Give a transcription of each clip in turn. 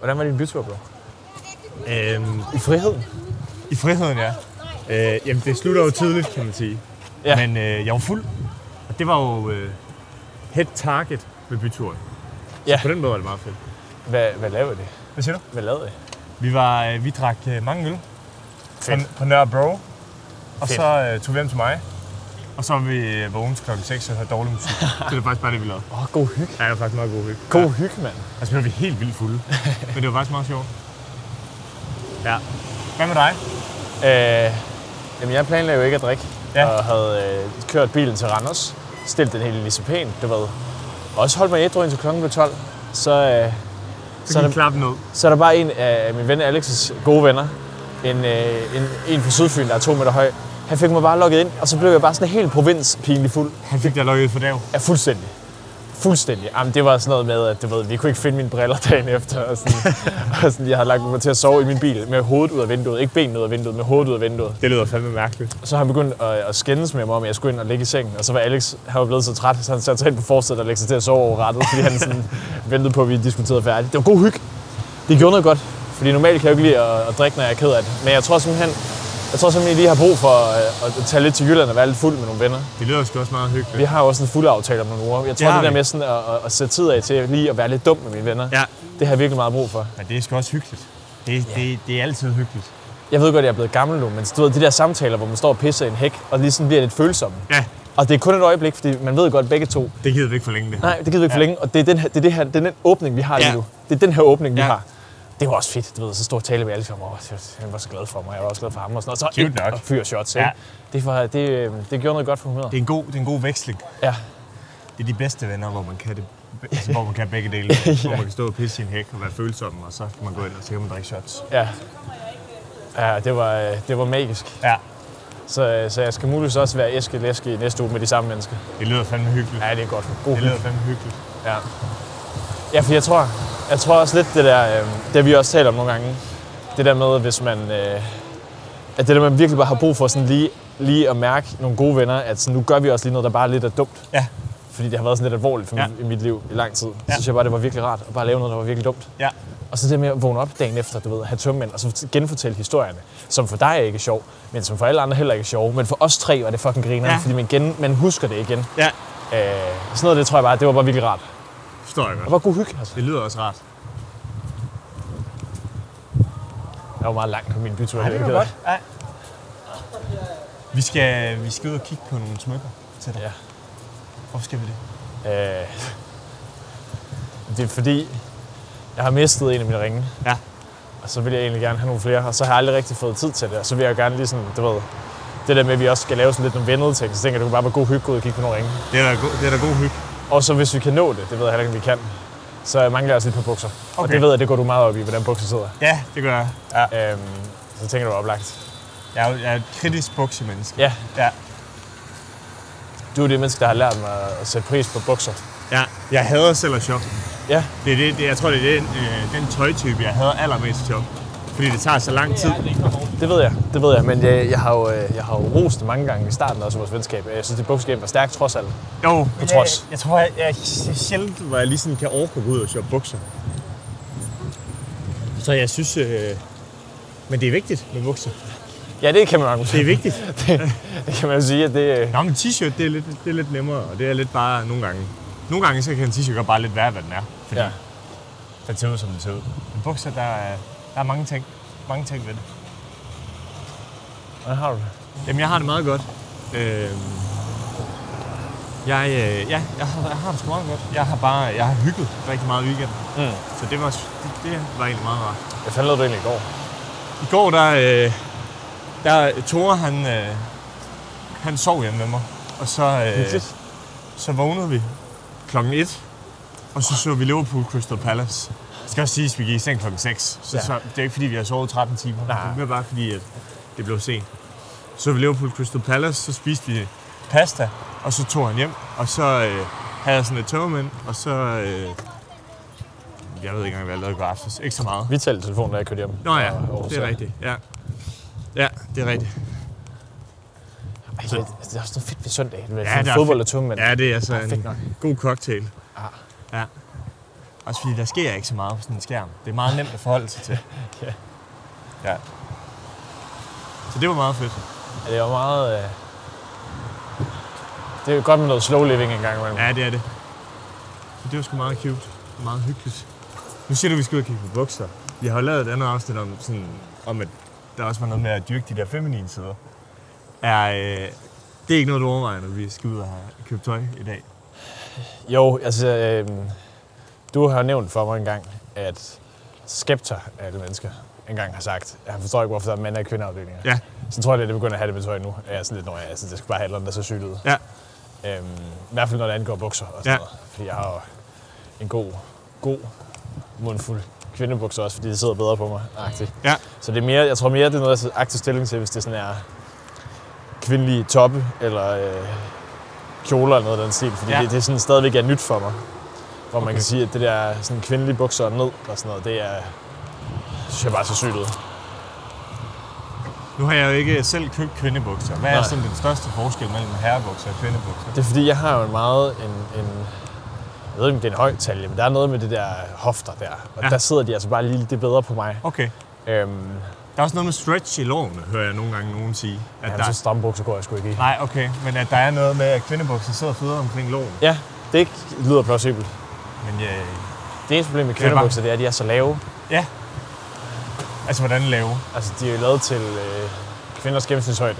Hvordan var din bytur, bro? Øhm, I friheden? I friheden, ja. Øh, jamen, det slutter jo tidligt, kan man sige. Ja. Men øh, jeg var fuld, og det var jo øh, head target ved byturen. Ja. På den måde var det meget fedt. Hvad, hvad lavede det? Hvad siger du? Hvad lavede det? Vi, var, øh, vi drak øh, mange øl på, Fedt. på Nørrebro, og Fedt. så øh, tog vi hjem til mig. Og så var vi øh, vågnet klokken 6 og hørte dårlig musik. det var faktisk bare det, vi lavede. Åh, oh, god hygge. Ja, det var faktisk meget god hygge. God Ja. hygge, mand. Og så blev vi helt vildt fulde. Men det var faktisk meget sjovt. Ja. Hvad med dig? Øh, jamen, jeg planlagde jo ikke at drikke. Ja. Og havde øh, kørt bilen til Randers. Stillet den helt lige så pænt, du ved. Også holdt mig ædru indtil klokken blev 12. Så, øh, Så, Så er der- ned. så er der bare en af min ven Alex' gode venner. En, øh, en, en fra Sydfyn, der er to meter høj. Han fik mig bare lukket ind, og så blev jeg bare sådan helt provinspinlig fuld. Han fik dig lukket for dag. Ja, fuldstændig. Fuldstændig. Jamen, det var sådan noget med, at du ved, vi kunne ikke finde mine briller dagen efter. Og sådan, og sådan, jeg havde lagt mig til at sove i min bil med hovedet ud af vinduet. Ikke benene ud af vinduet, med hovedet ud af vinduet. Det lyder fandme mærkeligt. Så han begyndt at, at skændes med mig om, at jeg skulle ind og ligge i sengen. Og så var Alex, han var blevet så træt, så han satte sig ind på forsædet og lægge sig til at sove over rettet, fordi han sådan ventede på, at vi diskuterede færdigt. Det var god hygge. Det gjorde noget godt, fordi normalt kan jeg jo ikke lide at, at drikke, når jeg er ked af det. Men jeg tror simpelthen, jeg tror simpelthen, jeg lige har brug for at, at tage lidt til Jylland og være lidt fuld med nogle venner. Det lyder sgu også meget hyggeligt. Vi har jo også en fuld aftale om nogle uger. Jeg tror, har det, der vi. med sådan at, at, sætte tid af til lige at være lidt dum med mine venner, Ja, det har jeg virkelig meget brug for. men det er sgu også hyggeligt. Det, det, det er altid hyggeligt. Jeg ved godt, at jeg er blevet gammel nu, men du ved, de der samtaler, hvor man står og pisser i en hæk, og lige sådan bliver lidt følsom. Ja, Og det er kun et øjeblik, fordi man ved godt begge to, det gider vi ikke for længe det. Nej, det gider vi ikke for længe, og det er den, her, det er det her, det er den åbning, vi har lige Ja. nu. Det er den her åbning, vi Ja. har. Det var også fedt, du ved, så stor tale med alle, som, åh, han var så glad for mig, jeg var også glad for ham og sådan noget. Så Cute nok. og fyre shots, Ja. Det, var, det, øh, det gjorde noget godt for humøret. Det er en god, det er en god veksling. Ja. Det er de bedste venner, hvor man kan det. Altså, hvor man kan begge dele. Hvor man kan stå og pisse en hæk og være følsom, og så kan man gå ind og så kan man drikke shots. ja. Ja, det var, øh, det var magisk. Ja, Så, øh, så jeg skal muligvis også være æske læske i næste uge med de samme mennesker. det lyder fandme hyggeligt. Ja, det er godt. God Det lyder fandme hyggeligt. Ja. Ja, for jeg tror, jeg tror også lidt det der, øh, det vi også talt om nogle gange, det der med, hvis man, øh, at det der man virkelig bare har brug for sådan lige, lige at mærke nogle gode venner, at sådan, nu gør vi også lige noget, der bare er lidt er dumt. Ja. Fordi det har været sådan lidt alvorligt for Ja. mit, i mit liv i lang tid. Så Ja. synes jeg bare, det var virkelig rart at bare lave noget, der var virkelig dumt. Ja. Og så det med at vågne op dagen efter, du ved, have tømmermænd, og så genfortælle historierne, som for dig er ikke sjov, men som for alle andre heller ikke er sjov. Men for os tre var det fucking griner, ja. fordi man, gen, man husker det igen. Ja, Øh, sådan noget, det tror jeg bare, det var bare virkelig rart. Forstår jeg Det godt. var god hygge, altså. Det lyder også rart. Jeg var meget langt på min bytur. Ja, det var godt. Ja. Vi skal, vi skal ud og kigge på nogle smykker til dig. Ja. Hvorfor skal vi det? Øh, det er fordi, jeg har mistet en af mine ringe. Ja. Og så vil jeg egentlig gerne have nogle flere, og så har jeg aldrig rigtig fået tid til det. Og så vil jeg gerne lige sådan, du ved, det der med, at vi også skal lave sådan lidt nogle vennede ting, så tænker jeg, det kunne bare være god hygge gå ud og kigge på nogle ringe. Det er da, go- det er da god hygge. Og så hvis vi kan nå det, det ved jeg heller ikke, om vi kan, så mangler jeg også lidt på bukser. Og Okay. det ved jeg, det går du meget op i, hvordan bukser sidder. Ja, det gør jeg. Ja. Øhm, så tænker du oplagt. Jeg er, jo- jeg er et kritisk buksemenneske. Ja, Ja. du er det menneske, der har lært mig at sætte pris på bukser. ja. Jeg hader selv at shoppe. Ja, Det er det, det, jeg tror, det er den, øh, den tøjtype, jeg hader allermest at shoppe. Fordi det tager så lang tid. Det ved jeg, det ved jeg, men jeg, jeg, har, jo, øh, jeg har jo rost det mange gange i starten også af vores venskab. Jeg synes, det bukskab var stærkt trods alt. Jo, På trods. Jeg, jeg tror, jeg, jeg, det sjældent, hvor jeg lige sådan kan orke at gå ud og shoppe bukser. Så jeg synes... Øh, men det er vigtigt med bukser. Ja, det kan man nok Det er vigtigt. det, det kan man jo sige, at det... øh, Nå, men t-shirt, det er, lidt, det er lidt nemmere, og det er lidt bare nogle gange. Nogle gange så kan en t-shirt godt bare lidt være, hvad den er. Fordi Ja. ja. den ser ud, som den ser ud. Men bukser, der er, der er mange ting. Mange ting ved det. Hvordan har du det? Jamen, jeg har det meget godt. Øh, jeg, øh, ja, jeg har, jeg har det sgu meget godt. Jeg har bare jeg har hygget rigtig meget i weekenden. Mm. Så det var, det, det var egentlig meget rart. Jeg fandt du egentlig i går. I går, der, øh, der Tore, han, øh, han sov hjemme med mig. Og så, øh, så vågnede vi klokken 1. Og så så vi Liverpool Crystal Palace. Det skal også siges, at vi gik i seng klokken 6. Så, Ja. så det er ikke fordi, vi har sovet 13 timer. Nej. Det er bare fordi, at det blev sent. Så vi Liverpool Crystal Palace, så spiste vi pasta, og så tog han hjem. Og så øh, havde jeg sådan et tømmermænd, og så... Øh, jeg ved ikke engang, hvad jeg lavede i går aftes. Ikke så meget. Vi talte telefonen, da jeg kørte hjem. Nå ja, det er rigtigt. Ja. ja, det er rigtigt. Ej, det, det er også noget fedt ved søndag. Er Ja, det fodbold og tømmermænd. Ja, det er altså en nok. god cocktail. Ja. Ja. Også fordi der sker ikke så meget på sådan en skærm. Det er meget nemt at forholde sig til. Ja. ja. Så det var meget fedt. Ja, det var meget... Øh... Det er jo godt med noget slow living en gang imellem. Ja, det er det. Så det var sgu meget cute. Meget hyggeligt. Nu siger du, at vi skal ud og kigge på bukser. Vi har jo lavet et andet afsnit om, sådan, om at der også var noget med at dyrke de der feminine sider. Er, øh, det er ikke noget, du overvejer, når vi skal ud og have købt tøj i dag? Jo, altså... Øh... Du har nævnt for mig en gang, at skepter af alle mennesker engang har sagt, at han forstår ikke, hvorfor der er mænd- og kvindeafdelinger. Ja. Så tror jeg, at det begynder at have det med tøj nu. Jeg er sådan lidt, når jeg, altså, det skal bare handle om, der ser sygt ud. Ja. Øhm, I hvert fald, når det angår bukser og sådan Ja. noget. Fordi jeg har jo en god, god mundfuld kvindebukser også, fordi de sidder bedre på mig. Agtigt. Ja. Så det er mere, jeg tror mere, det er noget, jeg aktivt stilling til, hvis det sådan er kvindelige toppe eller øh, kjoler eller noget af den stil. Fordi Ja. det, det er sådan stadigvæk er nyt for mig. Hvor man Okay. kan sige, at det der sådan kvindelige bukser ned og sådan noget, det er, synes jeg bare så sygt ud. Nu har jeg jo ikke selv købt kvindebukser. Hvad er Nej. sådan den største forskel mellem herrebukser og kvindebukser? Det er fordi, jeg har jo en meget en, en jeg ved ikke, om det er en høj talje, men der er noget med det der hofter der. Og Ja. der sidder de altså bare lige lidt bedre på mig. Okay. Øhm, Der er også noget med stretch i lårene, hører jeg nogle gange nogen sige. At ja, der... så stramme bukser går jeg sgu ikke i. Nej, okay. Men at der er noget med, at kvindebukser sidder federe omkring låren. Ja, det lyder plausibelt. Men ja, Det eneste problem med Det er kvindebukser, det er, at de er så lave. ja. Altså, hvordan lave? Altså, de er jo lavet til øh, kvinders gennemsnitshøjde.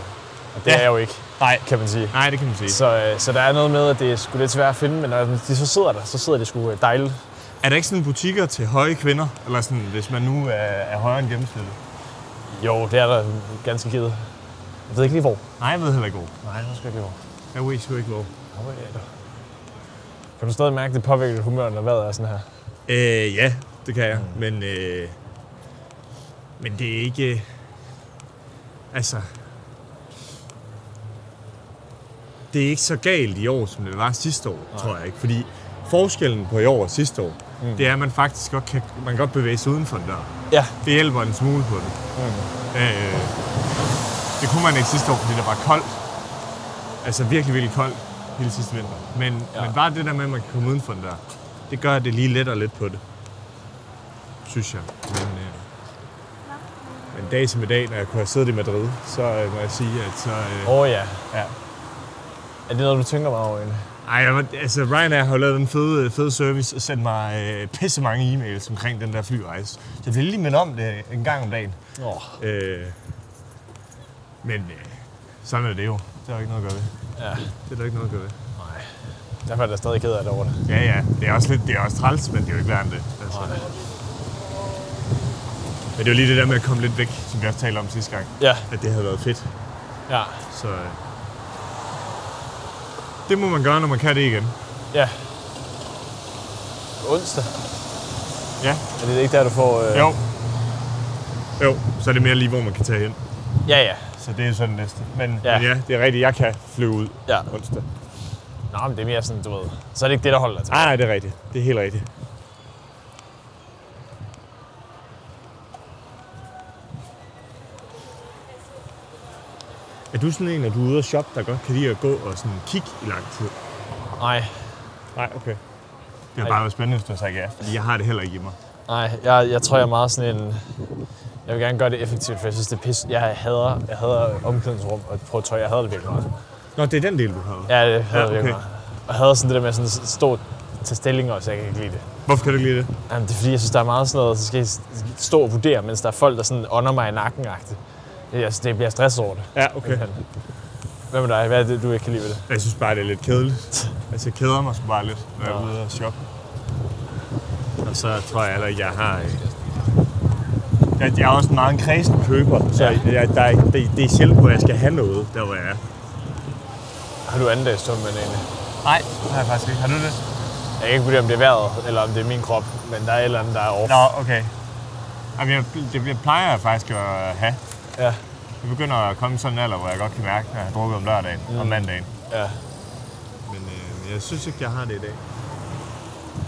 Og det Ja. er jeg jo ikke, Nej. kan man sige. Nej, det kan man sige. Så, øh, så der er noget med, at det er sgu lidt svært at finde, men når de så sidder der, så sidder de sgu øh, dejligt. Er der ikke sådan butikker til høje kvinder? Eller sådan, hvis man nu er, er højere end gennemsnittet? Jo, det er der ganske givet. Jeg ved ikke lige hvor. Nej, jeg ved heller ikke hvor. Nej, jeg ikke hvor. Jeg ved sgu ikke hvor. Hvor det? Kan du stadig mærke, det påvirker dit humør, når vejret er sådan her? Øh, ja, det kan jeg. Mm. Men, øh, men det er ikke... Altså... Det er ikke så galt i år, som det var sidste år, Nej. tror jeg ikke. Fordi forskellen på i år og sidste år, mm. det er, at man faktisk godt kan, man kan godt bevæge sig uden for en dør. Ja. Det hjælper en smule på det. Mm. Øh, det kunne man ikke sidste år, fordi det var koldt. Altså virkelig, virkelig koldt hele sidste vinter. Men, ja. Men bare det der med, at man kan komme uden for den der, det gør det lige lettere lidt på det. Synes jeg. Men, øh, en dag som i dag, når jeg kunne have siddet i Madrid, så øh, må jeg sige, at så... Øh, Åh oh, ja. ja. Er det noget, du tænker meget over egentlig? Ej, altså Ryanair har jo lavet en fed, fed service og sendt mig øh, pisse mange e-mails omkring den der flyrejse. Så jeg bliver lige mindet om det en gang om dagen. Oh. Øh, men øh, sådan er det jo. Det er jo ikke noget at gøre ved. Ja. Det er der ikke noget at gøre ved. Nej. Derfor er jeg stadig ked af det over det. Ja, ja. Det er også lidt det er også træls, men det er jo ikke værre end det. Altså. Nej. Men det er jo lige det der med at komme lidt væk, som vi også talte om sidste gang. Ja. At det havde været fedt. Ja. Så øh, det må man gøre, når man kan det igen. Ja. Onsdag. Ja. Er det ikke der, du får... Øh... Jo. Jo, så er det mere lige, hvor man kan tage hen. Ja, ja. Så det er sådan næste. Men ja, Ja. men ja det er rigtigt. Jeg kan flyve ud Ja. onsdag. Nå, men det er mere sådan, du ved... Så er det ikke det, der holder dig til. Nej, nej, det er rigtigt. Det er helt rigtigt. Er du sådan en, at du er ude og shoppe, der godt kan lide at gå og sådan kigge i lang tid? Nej. Nej, okay. Det har Ej. bare været spændende, hvis du har sagt ja, fordi jeg har det heller ikke i mig. Nej, jeg, jeg tror, jeg er meget sådan en... Jeg vil gerne gøre det effektivt, for jeg synes, det er pis. Jeg hader, jeg hader omklædningsrum og prøve tøj. Jeg hader det virkelig meget. Nå, det er den del, du har. Ja, det hader Ja, jeg virkelig okay. meget. Og jeg hader sådan det der med sådan at stå til stillinger, så jeg kan ikke lide det. Hvorfor kan du ikke lide det? Jamen, det er fordi, jeg synes, der er meget sådan noget, så skal jeg stå og vurdere, mens der er folk, der sådan ånder mig i nakken -agtigt. Altså, det bliver jeg stresset over det. Ja, okay. Hvad med dig? Hvad er det, du ikke kan lide ved det? Jeg synes bare, det er lidt kedeligt. Altså, jeg keder mig sgu bare lidt, når jeg er ude og shoppe. Og så tror jeg heller ikke, jeg har... øh, Jeg, jeg er også en meget en kredsen køber, så Ja. jeg, der er, det, det er sjældent, hvor jeg skal have noget, der hvor jeg er. Har du anden dags tømmermænd egentlig? Nej, det har jeg faktisk ikke. Har du det? Jeg kan ikke vurdere, om det er vejret, eller om det er min krop, men der er et eller andet, der er off. Nå, okay. Jamen, jeg, det, jeg plejer jeg faktisk at have. Ja, Jeg begynder at komme sådan en alder, hvor jeg godt kan mærke, at jeg har drukket om lørdagen mm. og mandagen. ja. Men øh, jeg synes ikke, jeg har det i dag.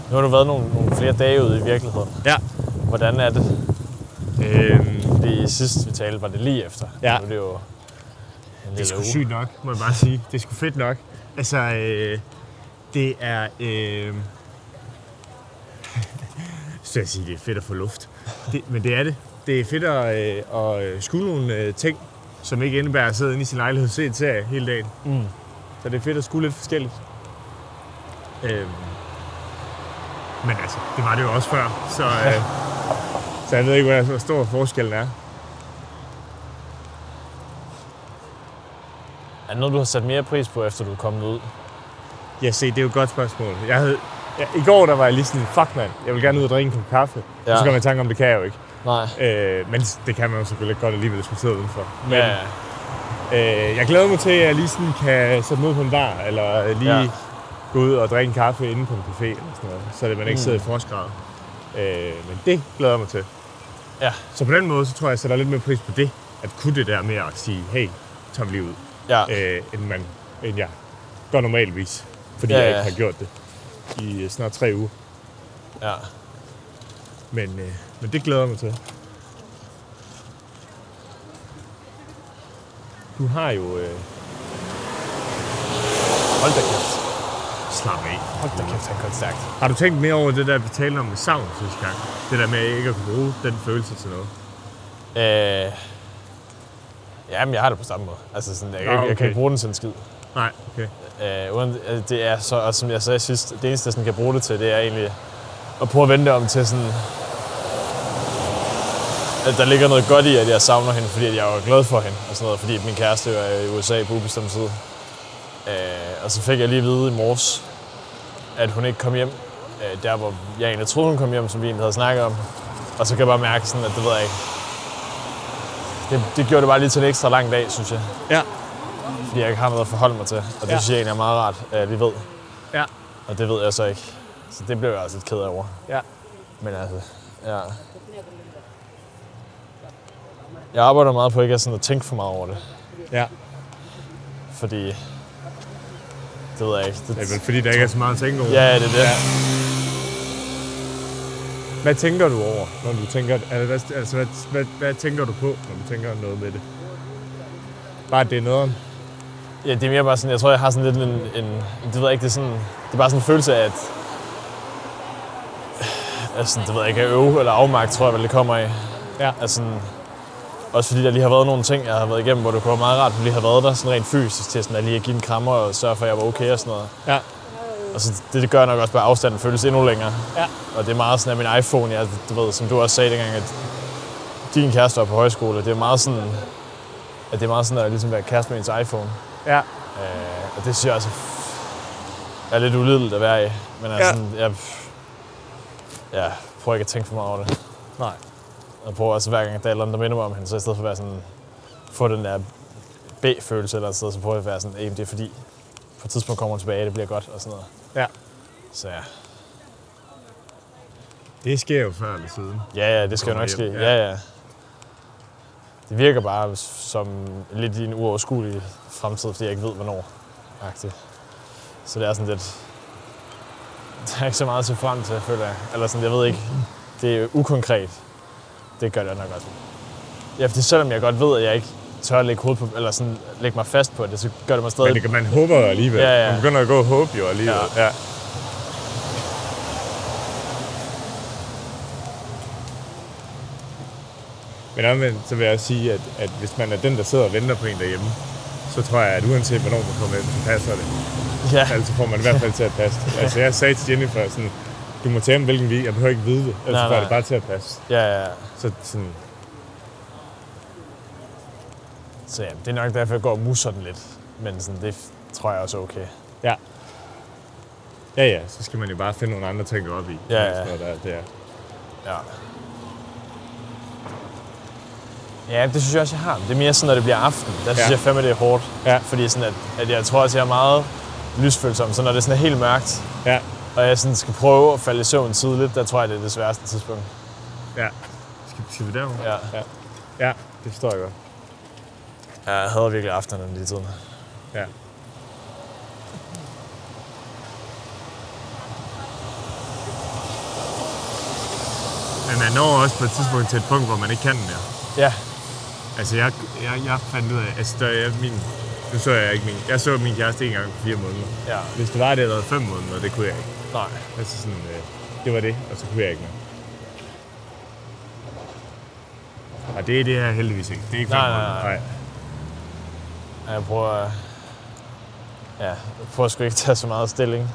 Nu har du været nogle, nogle flere dage ude i virkeligheden. Ja. Hvordan er det? Øhm, Fordi sidst vi talte, var det lige efter. Ja. Nu er det jo en Det er sgu uge. sygt nok, må jeg bare sige. Det er sgu fedt nok. Altså, øh, det er... Øh, skulle jeg sige, det er fedt at få luft. Det, men det er det. Det er fedt at, øh, at øh, skue nogle øh, ting, som ikke indebærer at sidde inde i sin lejlighed og se en serie hele dagen. Mm. Så det er fedt at skue lidt forskelligt. Øhm. Men altså, det var det jo også før, så, øh, så jeg ved ikke, hvor stor forskellen er. Er det noget, du har sat mere pris på, efter du er kommet ud? Ja, se, det er jo et godt spørgsmål. Jeg havde, ja, I går der var jeg lige sådan, fuck mand, jeg vil gerne ud og drikke en kaffe. Ja. Så kom jeg i tanke om, det kan jeg jo ikke. Nej. Øh, men det kan man jo selvfølgelig godt alligevel, hvis man sidder udenfor. Men Ja, øh, jeg glæder mig til, at jeg lige sådan kan sætte mig ud på en bar, eller lige Ja. gå ud og drikke en kaffe inde på en café, eller sådan noget, så det man ikke Mm. sidder i frostgrad. Øh, men det glæder jeg mig til. Ja. Så på den måde, så tror jeg, jeg sætter lidt mere pris på det, at kunne det der med at sige, hey, tager vi lige ud, ja. øh, end, man, end jeg gør normalvis, fordi Ja, jeg ja. ikke har gjort det i øh, snart tre uger. ja. Men, øh, men det glæder jeg mig til. Du har jo... Øh, Hold da kæft. slap af. Hold da kæft, han går stærkt. Har du tænkt mere over det der, vi talte om med savn sidste gang? Det der med ikke at kunne bruge den følelse til noget. Øh, jamen, jeg har det på samme måde. Altså, sådan, jeg, Ah, jeg, jeg kan okay. ikke bruge den til en skid. Nej, okay. Øh, uden, øh, det er så, og som jeg sagde sidst, det eneste, jeg sådan kan bruge det til, det er egentlig at prøve at vende det om til sådan, at der ligger noget godt i, at jeg savner hende, fordi at jeg var glad for hende, og sådan noget, fordi min kæreste er i USA på ubestemt tid. Øh, og så fik jeg lige at vide i morges, at hun ikke kom hjem, øh, der hvor jeg egentlig troede, hun kom hjem, som vi egentlig havde snakket om. Og så kan jeg bare mærke sådan, at det ved jeg ikke. Det, det gjorde det bare lige til en ekstra lang dag, synes jeg. Ja. Fordi jeg ikke har noget at forholde mig til. Og det Ja. synes jeg egentlig er meget rart, at lige ved. Ja. Og det ved jeg så ikke. Så det blev jeg altså lidt ked over. Ja. Men altså, ja. Jeg arbejder meget på ikke at, sådan at tænke for meget over det. Ja. Fordi... Det ved jeg ikke. Det, er vel fordi, der ikke er så meget at tænke over. ja, det er det. Ja. Hvad tænker du over, når du tænker... Altså, hvad, altså, hvad, hvad, hvad tænker du på, når du tænker noget med det? Bare, det er noget... Ja, det er mere bare sådan, jeg tror, jeg har sådan lidt en, en det ved jeg ikke, det er sådan, det er bare sådan en følelse af, at, altså, det ved jeg ikke, at øve eller afmagt, tror jeg vel, det kommer af. Ja. Altså, også fordi der lige har været nogle ting, jeg har været igennem, hvor det kunne være meget rart, at du lige har været der sådan rent fysisk til sådan at lige at give en krammer og sørge for, at jeg var okay og sådan noget. Ja. Og så det, det gør nok også bare, at afstanden føles endnu længere. Ja. Og det er meget sådan, at min iPhone, jeg, du ved, som du også sagde dengang, at din kæreste var på højskole, det er meget sådan, at det er meget sådan at ligesom være kæreste med ens iPhone. Ja. Øh, og det synes jeg også er lidt ulideligt at være i. Men altså, Ja. jeg ja, prøver ikke at tænke for meget over det. Nej. Jeg prøver altså hver gang, der er der minder mig om hende, så i stedet for at være sådan, få den der B-følelse eller sted, så prøver jeg at være sådan, "Ey, men det er fordi, på et tidspunkt kommer hun tilbage, det bliver godt og sådan noget. Ja. Så ja, Det sker jo før eller siden. ja, ja det skal jo nok ske. Ja. ja. ja, Det virker bare som lidt i en uoverskuelig fremtid, fordi jeg ikke ved, hvornår. -agtigt. Så det er sådan lidt... Der er ikke så meget at se frem til, føler jeg. Eller sådan, jeg ved ikke. Det er ukonkret. Det gør det nok også. Ja, fordi selvom jeg godt ved, at jeg ikke tør at lægge, hovedet på, eller sådan, lægge mig fast på det, så gør det mig stadig... Men det kan man håber jo alligevel. Ja, ja. Man begynder at gå og håbe jo alligevel. Ja. ja. Men omvendt, så vil jeg sige, at, at hvis man er den, der sidder og venter på en derhjemme, så tror jeg, at uanset hvornår man kommer hjem, så passer det. Ja, Altså får man i hvert fald til at passe. Altså jeg sagde til Jennifer sådan, du må tage hjem hvilken week, jeg behøver ikke vide det, ellers Nej, får det bare til at passe. ja, ja. Så sådan, Så ja, det er nok derfor, jeg går og musser den lidt. Men sådan, det tror jeg også er okay. ja. Ja, ja, så skal man jo bare finde nogle andre ting op i. Ja, ja. Noget der, det er. Ja. Ja, det synes jeg også, jeg har. Det er mere sådan, når det bliver aften. Der synes Ja. jeg fandme, det er hårdt. Ja. Fordi sådan, at, at jeg tror også, jeg er meget lysfølsom. Så når det sådan er helt mørkt, Ja, og jeg sådan skal prøve at falde i søvn tidligt, der tror jeg, det er det sværeste tidspunkt. ja. Skal, skal vi derover? Ja. Ja. Ja, det forstår jeg godt. Jeg hader virkelig aftenerne lige tiden. Ja. Men man når også på et tidspunkt til et punkt, hvor man ikke kan mere. Ja. Altså, jeg, jeg, jeg fandt ud af, altså, der, jeg, min, nu så jeg ikke min, jeg så min kæreste en gang på fire måneder. Ja. Hvis det var, det havde været fem måneder, det kunne jeg ikke. Nej. Altså sådan, øh, det var det, og så kunne jeg ikke mere. Og det er det her heldigvis ikke. Det er ikke Nej, nej, måneder. nej. Ja, Jeg prøver, ja, jeg prøver sgu ikke tage så meget stilling.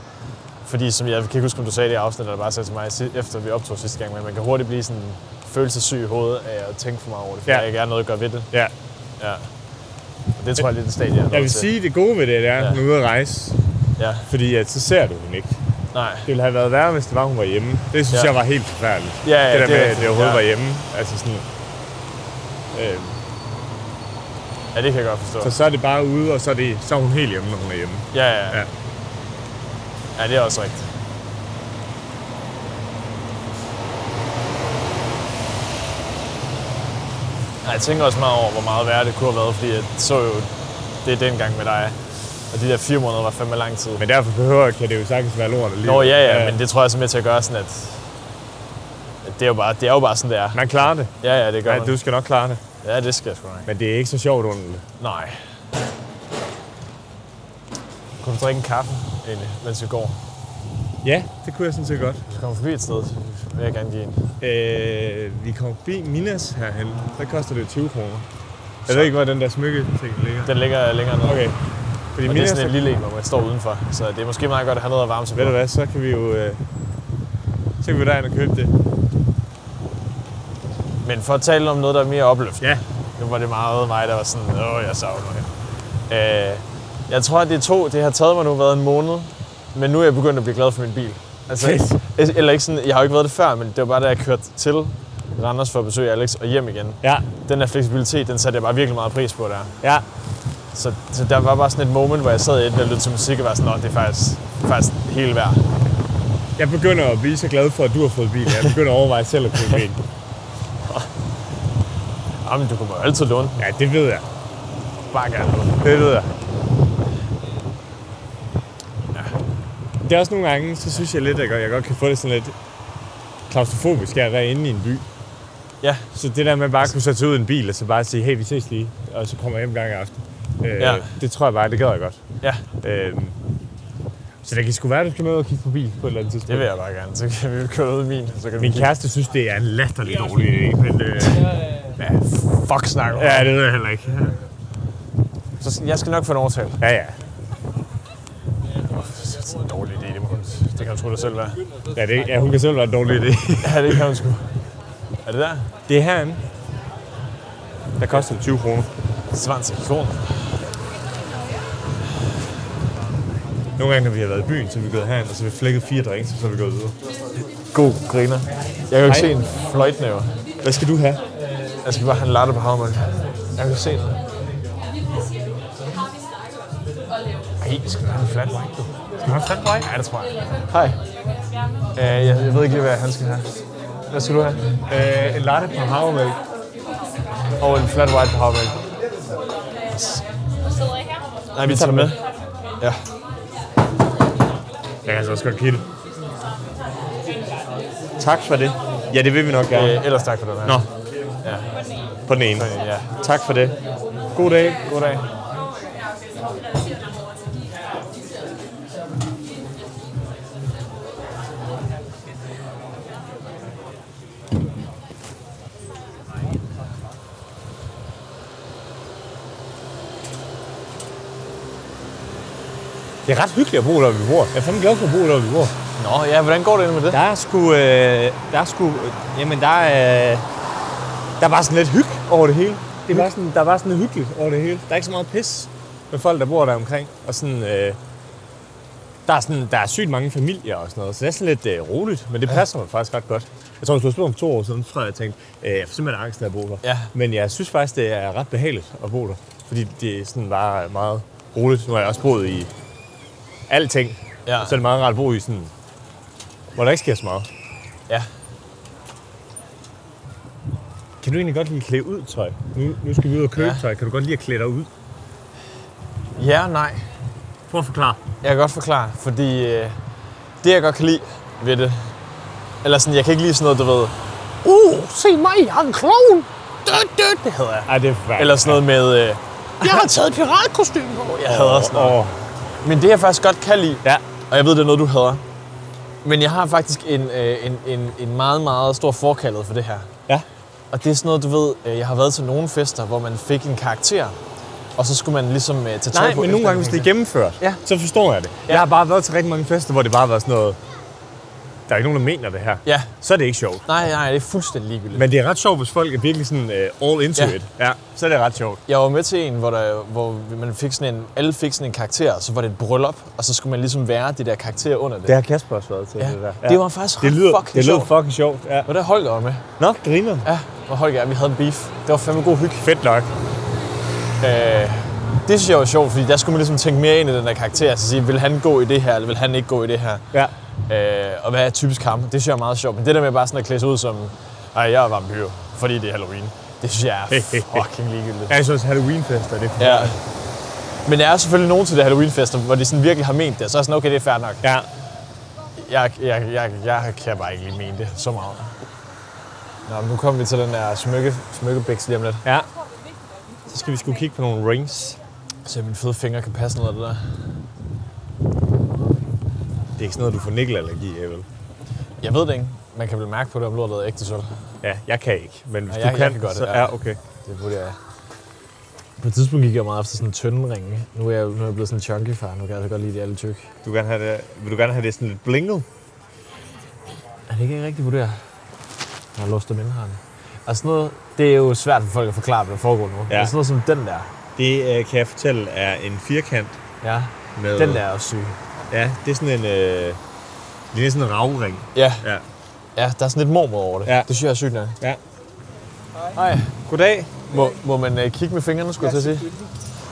Fordi som jeg, jeg kan ikke huske, om du sagde det i afsnittet, eller bare sagde til mig, efter vi optog sidste gang, men man kan hurtigt blive sådan følelsessyg i hovedet af at tænke for meget over det, fordi Ja. ikke er noget at gøre ved det. Ja. Ja. Og det tror jeg lidt en stadie, jeg er Jeg vil til. sige, det gode ved det, det er, at Ja. hun er ude at rejse. Ja, Fordi at så ser du hende ikke. Nej. Det ville have været værre, hvis det var, hun var hjemme. Det synes Ja. jeg var helt forfærdeligt. Ja, ja, det der det med, at det overhovedet Ja. var hjemme. Altså sådan, øh, Ja, det kan jeg godt forstå. så så er det bare ude, og så er, det, så er hun helt hjemme, når hun er hjemme. Ja, ja, Ja. ja. Det er også rigtigt. Jeg tænker også meget over, hvor meget værre det kunne have været, fordi jeg så jo det dengang med dig. Og de der fire måneder var fandme lang tid. Men derfor behøver, kan det jo sagtens være lort alligevel. Nå ja, ja, men det tror jeg er med til at gøre sådan, at, at det, er jo bare, det er jo bare sådan, det er. Man klarer det. Ja, ja, det gør Ja, man. du skal nok klare det. Ja, det skal jeg sgu nok. Men det er ikke så sjovt under det. Nej. Kunne du drikke en kaffe, egentlig, mens vi går? Ja, det kunne jeg sådan set godt. Vi kommer forbi et sted, så vil jeg gerne give en. Øh, vi kommer forbi Minas herhen. Der koster det 20 kroner. Jeg ved ikke, hvor den der smykke ting ligger. Den ligger længere nede. Okay. Fordi Og det er sådan en lille en, hvor man står udenfor. Så det er måske meget godt at have noget at varme sig ved på. du hvad, så kan vi jo... Øh, så kan vi derind og købe det. Men for at tale om noget, der er mere opløftende. Ja. Nu var det meget mig, der var sådan, åh, jeg savner det. Øh, jeg tror, at det to, det har taget mig nu været en måned, men nu er jeg begyndt at blive glad for min bil. Altså, Fedt. eller ikke sådan, jeg har jo ikke været det før, men det var bare da jeg kørte til Randers for at besøge Alex og hjem igen. Ja, Den der fleksibilitet, den satte jeg bare virkelig meget pris på der. ja. Så, så der var bare sådan et moment, hvor jeg sad i et og lyttede til musik og var sådan, åh, det er faktisk, faktisk helt værd. Jeg begynder at blive så glad for, at du har fået bil. Jeg begynder at overveje selv at købe bil. Jamen, du jo altid låne. Ja, det ved jeg. Bare gerne låne. Det ved jeg. Det er også nogle gange, så synes jeg lidt, at jeg godt kan få det sådan lidt klaustrofobisk at være inde i en by. Ja, Så det der med bare at kunne sætte sig ud i en bil og så bare sige, hey, vi ses lige, og så kommer jeg hjem en gang i aften. Øh, Ja. Det tror jeg bare, det gad jeg godt. ja, Øh, så det kan sgu være, at du skal med og kigge på bil på et eller andet tidspunkt. det vil jeg bare gerne. Så kan vi køre ud i min. Så kan Min kæreste synes, det er en latterlig dårlig idé, men øh, Ja, fuck snakker ja, det ved jeg heller ikke. Så jeg skal nok få en overtale. Ja, ja. Det er en dårlig idé, det, må hun, det kan hun tro det selv være. Ja, det, ja, hun kan selv være en dårlig idé. Ja, det kan hun sgu. Er det der? Det er herinde. Der koster det 20 kroner. 20 kroner. Nogle gange, når vi har været i byen, så er vi gået herind, og så har vi flækket fire drinks, og så er vi gået videre. God griner. Jeg kan jo ikke Hej. se en fløjtnæver. Hvad skal du have? Jeg skal bare have en latte på havmælk. Jeg kan se noget. Ej, skal du have en flat white, du? Skal du have en flat white? Ja, det tror jeg. Hej. Uh, jeg, jeg ved ikke lige, hvad han skal have. Hvad skal du have? Øh, en latte på havremælk. Og en flat white på havmælk. Nej, vi tager det med. Ja. Jeg kan altså også godt kigge det. Tak for det. Ja, det vil vi nok gerne. Øh, ellers tak for den her. Nå, Ja. på den ene. Ja. Tak for det. God dag. God dag. Det er ret hyggeligt at bo der, hvor vi bor. Jeg er fandme glad for at bo der, hvor vi bor. Nå, ja, hvordan går det med det? Der er sgu... Øh, der er sgu... Øh, jamen, der er... Øh, der er bare sådan lidt hygge over det hele. Det bare sådan, der er bare sådan lidt hyggeligt over det hele. Der er ikke så meget pis med folk, der bor der omkring. Og sådan... Øh, der er, sådan, der er sygt mange familier og sådan noget, så det er sådan lidt øh, roligt, men det passer mig faktisk ret godt. Jeg tror, hvis du havde spurgt om to år siden, så tror jeg, jeg tænkte, øh, jeg får simpelthen angst af at bo der. Ja. Men jeg synes faktisk, det er ret behageligt at bo der, fordi det er sådan bare meget roligt. Nu har jeg også boet i alting, Ja. så er det meget rart at bo i sådan, hvor der ikke sker så meget. Ja. Kan du egentlig godt lide at klæde ud tøj? Nu, nu skal vi ud og købe Ja. tøj. Kan du godt lide at klæde dig ud? Ja og nej. Prøv at forklare. Jeg kan godt forklare, fordi øh, det, jeg godt kan lide ved det, eller sådan, jeg kan ikke lide sådan noget, du ved, uh, se mig, jeg er en klovn. Død, død, det hedder jeg. Ej, det er forfærdeligt. Eller sådan noget med, øh, jeg har taget et piratkostyme på. Jeg hader sådan noget. Åh, Men det, jeg faktisk godt kan lide, Ja. og jeg ved, det er noget, du hader, men jeg har faktisk en, øh, en, en, en meget, meget stor forkaldet for det her. Ja. Og det er sådan noget, du ved, øh, jeg har været til nogle fester, hvor man fik en karakter, og så skulle man ligesom øh, tage tøj Nej, på men nogle gange, hvis det er gennemført, Ja. så forstår jeg det. Ja. Jeg har bare været til rigtig mange fester, hvor det bare har været sådan noget, der er ikke nogen, der mener det her. Ja, Så er det ikke sjovt. nej, nej, det er fuldstændig ligegyldigt. Men det er ret sjovt, hvis folk er virkelig sådan uh, all into Ja. it. Ja, så er det ret sjovt. Jeg var med til en, hvor, der, hvor man fik sådan en, alle fik sådan en karakter, og så var det et bryllup, og så skulle man ligesom være de der karakterer under det. Det har Kasper også været til, ja. det der. Det var faktisk det lyder, fucking det lyder sjovt. fucking sjovt. Ja. Var der Holger var med? Nå, griner. Ja, hvor Holger og vi havde en beef. Det var fandme god hygge. Fedt nok. Øh, det synes jeg var sjovt, fordi der skulle man ligesom tænke mere ind i den der karakter. Altså sige, vil han gå i det her, eller vil han ikke gå i det her? Ja. Øh, og hvad er typisk ham? Det synes jeg er meget sjovt. Men det der med bare sådan at klæde sig ud som, ej, jeg er vampyr, fordi det er Halloween. Det synes jeg er fucking ligegyldigt. Jeg synes, Halloween-fester, det er Ja. Men der er selvfølgelig nogen til det Halloween-fester, hvor de sådan virkelig har ment det, så er sådan, okay, det er fair nok. Ja. Jeg, jeg, jeg, jeg kan bare ikke lige mene det så meget. Nå, nu kommer vi til den der smykke, smykkebæks lige om lidt. ja. Så skal vi sgu kigge på nogle rings. Så mine fede fingre kan passe noget af det der. Det er ikke sådan noget, du får nikkelallergi af, vel? Jeg ved det ikke. Man kan vel mærke på det, om lortet er ægte sort. Ja, jeg kan ikke. Men hvis Ja, du jeg- kan, jeg kan godt så det, ja. ja, okay. Det burde jeg. På et tidspunkt gik jeg meget efter sådan tynde ringe. Nu er jeg, nu er jeg blevet sådan en chunky far. Nu kan jeg altså godt lide de alle tyk. Du gerne have det, vil du gerne have det sådan lidt blinget? Er det ikke rigtigt vurderet? Jeg har låst dem ind her. Altså noget, det er jo svært for folk at forklare, hvad der foregår nu. Ja. Det er sådan noget som den der. Det øh, kan jeg fortælle er en firkant Ja, med... den der er også syg. Ja, det er sådan en... Øh, det er sådan en ravring. Ja, Ja. ja, der er sådan lidt mormor over det. Ja. Det synes jeg er sygt nok. Ja. Hej. Goddag. Må, må man uh, kigge med fingrene, skulle jeg til at sige?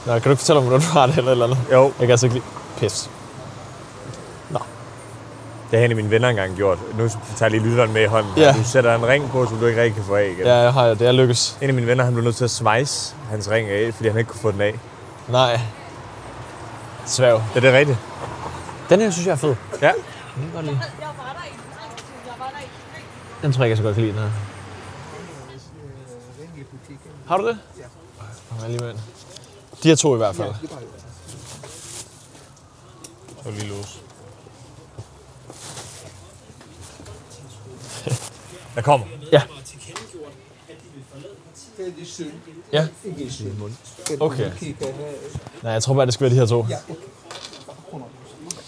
Nå, kan du ikke fortælle mig, hvordan du har det eller eller andet? Jo, Jeg kan altså ikke lide pis. Det har en af mine venner engang gjort. Nu tager jeg lige lytteren med i hånden. Ja. Du sætter en ring på, som du ikke rigtig kan få af igen. Ja, jeg har det. er lykkes. En af mine venner, han blev nødt til at svejse hans ring af, fordi han ikke kunne få den af. Nej. Svæv. Er det rigtigt? Den her synes jeg er fed. Ja. Den kan jeg godt lide. Den tror jeg ikke, jeg så godt kan lide, den her. Har du det? Ja. Jeg lige med. De her to i hvert fald. Så lige lås. Der kommer. Ja. Det er lidt synd. Ja. Okay. Nej, jeg tror bare, det skal være de her to.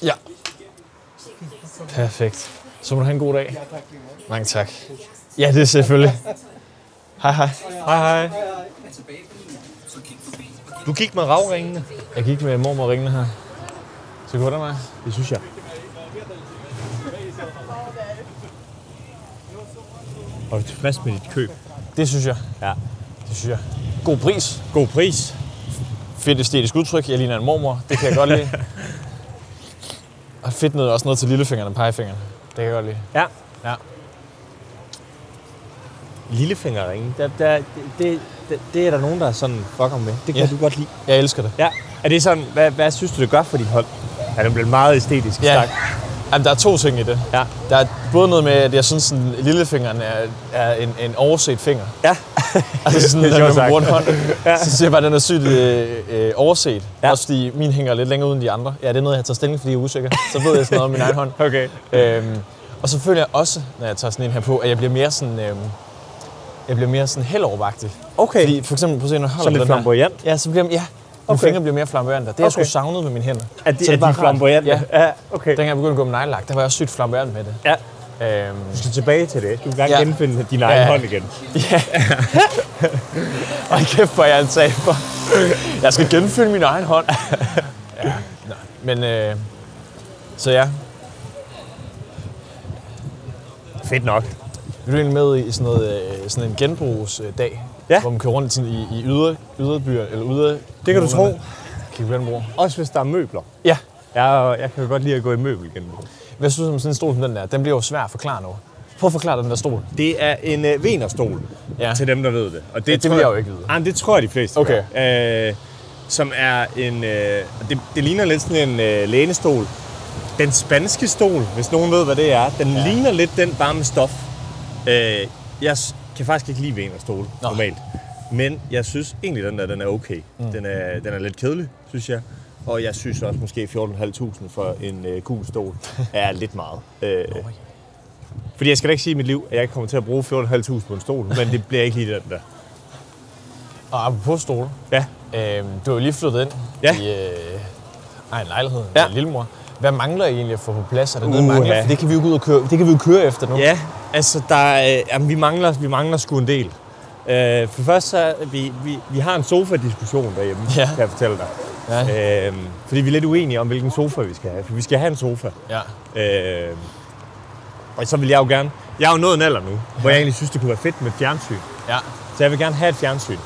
Ja. Perfekt. Så må du have en god dag. Mange tak. Ja, det er selvfølgelig. Hej, hej. Hej, hej. Du gik med ravringene. Jeg gik med mormor ringene her. Så går der mig. Det synes jeg. Og er du tilfreds med dit køb? Det synes jeg. Ja. Det synes jeg. God pris. God pris. Fedt æstetisk udtryk. Jeg ligner en mormor. Det kan jeg godt lide. Og fedt noget, også noget til lillefingeren og pegefingeren. Det kan jeg godt lide. Ja. Ja. Lillefingerringe, der, der, det, det, det er der nogen, der er sådan fucker med. Det kan Ja. du godt lide. Jeg elsker det. Ja. Er det sådan, hvad, hvad synes du, det gør for dit hold? Er det blevet meget æstetisk Ja. sagt? Jamen, der er to ting i det. Ja. Der er både noget med, at jeg synes, at lillefingeren er, er en, en overset finger. Ja. Altså sådan, Det er når sjovt man sagt. bruger en hånd, så synes jeg bare, at den er sygt øh, øh, overset. Ja. Ja. Også fordi min hænger lidt længere uden de andre. Ja, det er noget, jeg tager stilling, fordi jeg er usikker. Så ved jeg sådan noget om min egen hånd. Okay. Øhm, og så føler jeg også, når jeg tager sådan en her på, at jeg bliver mere sådan... Øhm, jeg bliver mere sådan hellovervagtig. Okay. Fordi for eksempel, på scenen, når jeg holder Sådan lidt den her- flamboyant? Ja, så bliver, ja, mine Okay. okay. fingre bliver mere flamboyante. Det har jeg Okay. sgu savnet med mine hænder. Er de, Så er bare de flamboyante? Ja. ja. okay. Dengang jeg begyndte at gå med neglelak, der var jeg også sygt flamboyant med det. Ja. Øhm, Du skal tilbage til det. Du vil gerne Ja. genfinde din egen Ja. hånd igen. Ja. Og kæft, hvor jeg er en taber. Jeg skal genfylde min egen hånd. Ja, nej. Men, øh, så ja. Fedt nok. Vi er egentlig med i sådan, noget, øh, sådan en genbrugsdag, Ja. hvor man kører rundt sådan i, i yder, yderbyer, eller yder... Det kan du tro. Genbruge? Også hvis der er møbler. Ja. Jeg, jeg kan jo godt lide at gå i møbel igen. Hvad synes du om sådan en stol som den der? Den bliver jo svær at forklare nu. Prøv at forklare den der stol. Det er en øh, venerstol, Ja. til dem, der ved det. Og Det, ja, det tror vil jeg jo ikke vide. Ah, men det tror jeg, de fleste Okay. gør. Øh, som er en... Øh, det, det ligner lidt sådan en øh, lænestol. Den spanske stol, hvis nogen ved, hvad det er, den ja. ligner lidt den bare med stof. Øh, jeg kan faktisk ikke lide venerstol normalt. Men jeg synes egentlig, den der den er okay. Mm. Den, er, den er lidt kedelig, synes jeg. Og jeg synes også måske 14.500 for en øh, cool stol er lidt meget. Øh, Fordi jeg skal da ikke sige i mit liv, at jeg ikke kommer til at bruge 14.500 på en stol, men det bliver ikke lige den der. Og apropos stole, Ja. øh, du er jo lige flyttet ind Ja. i øh, egen lejlighed Ja. med lillemor. Hvad mangler I egentlig at få på plads? Er der noget, I Uha. mangler? For det kan vi jo gå ud og køre, det kan vi jo køre efter nu. Ja, altså der, er, øh, jamen, vi, mangler, vi mangler sgu en del. Øh, for først så, vi, vi, vi har en sofa-diskussion derhjemme, Ja. kan jeg fortælle dig. Ja. Øh, fordi vi er lidt uenige om, hvilken sofa vi skal have. For vi skal have en sofa. ja. Øh, og så vil jeg jo gerne... Jeg er jo nået en alder nu, hvor jeg egentlig synes, det kunne være fedt med et fjernsyn. ja. Så jeg vil gerne have et fjernsyn.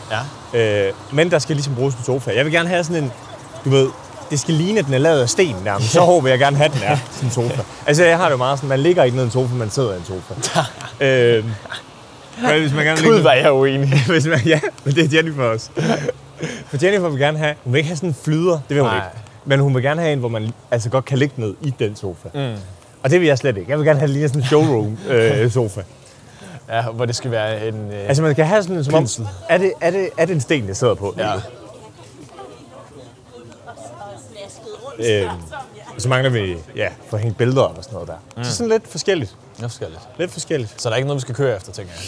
ja. Øh, men der skal ligesom bruges en sofa. Jeg vil gerne have sådan en, du ved, det skal ligne, at den er lavet af sten nærmest. Så håber jeg gerne have, at den er sådan en sofa. Altså, jeg har det jo meget sådan, man ligger ikke ned i en sofa, man sidder i en sofa. øh, men hvis man gerne Gud, er jeg uenig. hvis man, ja, men det er Jennifer også. For Jennifer vil gerne have, hun vil ikke have sådan en flyder, det vil hun Nej. ikke. Men hun vil gerne have en, hvor man altså godt kan ligge ned i den sofa. Mm. Og det vil jeg slet ikke. Jeg vil gerne have lige sådan en showroom-sofa. Ja, hvor det skal være en... Øh, altså man kan have sådan en, som om, er det, er, det, er det en sten, jeg sidder på? ja. Øh, så mangler vi, ja, for at hænge billeder op og sådan noget der. Mm. Så sådan lidt forskelligt. Er forskelligt. Lidt forskelligt. Så der er ikke noget, vi skal køre efter, tænker jeg.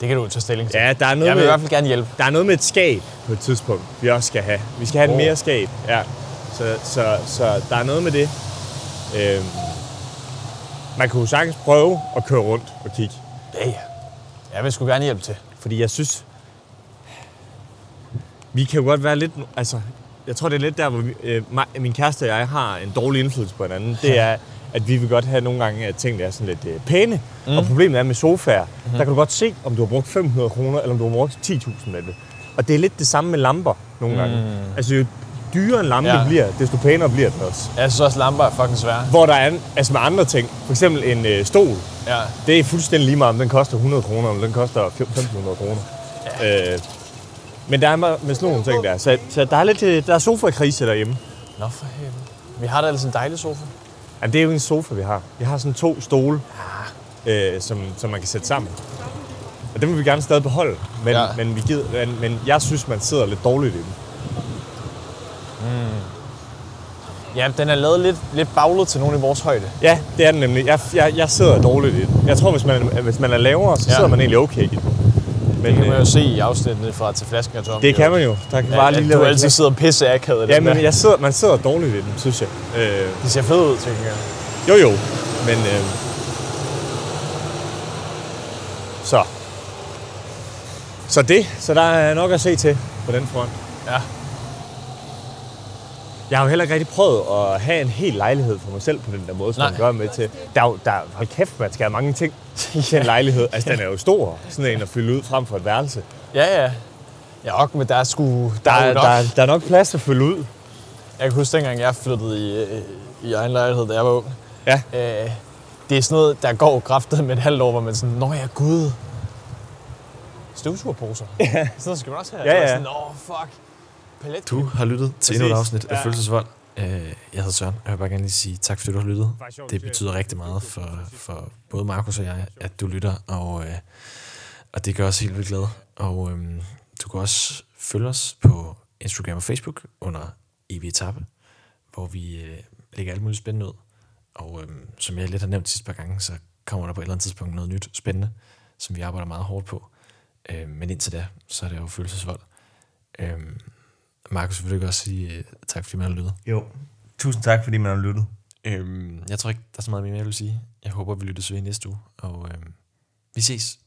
Det kan du tage stilling til. Ja, der er noget jeg vil med- i hvert fald gerne hjælpe. Der er noget med et skab på et tidspunkt, vi også skal have. Vi skal have et Åh. mere skab, ja. Så, så, så der er noget med det. Øhm, man kunne sagtens prøve at køre rundt og kigge. Ja, ja. Jeg vil sgu gerne hjælpe til. Fordi jeg synes, vi kan jo godt være lidt... Altså, jeg tror, det er lidt der, hvor vi, øh, mig, min kæreste og jeg har en dårlig indflydelse på hinanden. Det er, at vi vil godt have nogle gange, at tingene er sådan lidt øh, pæne. Mm. Og problemet er med sofaer. Mm. Der kan du godt se, om du har brugt 500 kroner, eller om du har brugt 10.000 med det. Og det er lidt det samme med lamper nogle gange. Mm. Altså, jo dyrere en lampe Ja. bliver, desto pænere bliver den også. Jeg synes også, lamper er fucking svære. Hvor der er, altså med andre ting, for eksempel en øh, stol, Ja. det er fuldstændig lige meget, om den koster 100 kroner, eller den koster 1.500 kroner. Ja. Øh, men der er med, med sådan nogle ting der. Så, så der er lidt øh, der er sofa-krise derhjemme. Nå for helvede. Vi har da altså en dejlig sofa. Jamen, det er jo en sofa, vi har. Vi har sådan to stole, øh, som, som man kan sætte sammen. Og dem vil vi gerne stadig beholde. Men, Ja. ja. men, vi gider, men, men jeg synes, man sidder lidt dårligt i dem. Ja, den er lavet lidt, lidt baglet til nogen i vores højde. Ja, det er den nemlig. Jeg, jeg, jeg sidder dårligt i den. Jeg tror, hvis man, hvis man er lavere, så Ja. sidder man egentlig okay i den. Men Det kan man jo øh, se i afsnittet fra til flasken og tom. det kan man jo. Der kan Ja, bare lige at lave du altid knæk. sidder pisse akavet. Ja, men der. jeg sidder, man sidder dårligt i den, synes jeg. Øh, Det ser fedt ud, tænker jeg. jo, jo. Men øh, så. Så det. Så der er nok at se til på den front. Ja. Jeg har jo heller ikke rigtig prøvet at have en hel lejlighed for mig selv på den der måde, som Nej. man gør med til. Der er der, hold kæft, man skal have mange ting til en lejlighed. Altså, den er jo stor, sådan en at fylde ud frem for et værelse. Ja, ja. Ja, ok, men der er sgu... Der, Der, er, nok. der, er, der er nok plads at fylde ud. Jeg kan huske, dengang jeg flyttede i, øh, i egen lejlighed, da jeg var ung. Ja. Øh, det er sådan noget, der går kraftet med et halvt år, hvor man sådan, Nå ja, gud. Støvsugerposer. Ja. Sådan skal man også have. Ja, ja. Sådan, Nå, fuck. Du har lyttet til endnu et afsnit af. Følelsesvold. Øh, Jeg hedder Søren, og jeg vil bare gerne lige sige tak, fordi du har lyttet. Det betyder rigtig meget for, for både Markus og jeg, at du lytter, og, øh, og det gør os helt vildt glade. Og øhm, du kan også følge os på Instagram og Facebook under EV Etappe, hvor vi øh, lægger alt muligt spændende ud. Og øhm, som jeg lidt har nævnt de sidste par gange, så kommer der på et eller andet tidspunkt noget nyt spændende, som vi arbejder meget hårdt på. Øh, men indtil da, så er det jo følelsesvold. Øhm, Markus, vil du ikke også sige øh, tak, fordi man har lyttet? Jo. Tusind tak, fordi man har lyttet. Øhm, jeg tror ikke, der er så meget mere, jeg vil sige. Jeg håber, vi lyttes ved i næste uge, og øhm, vi ses.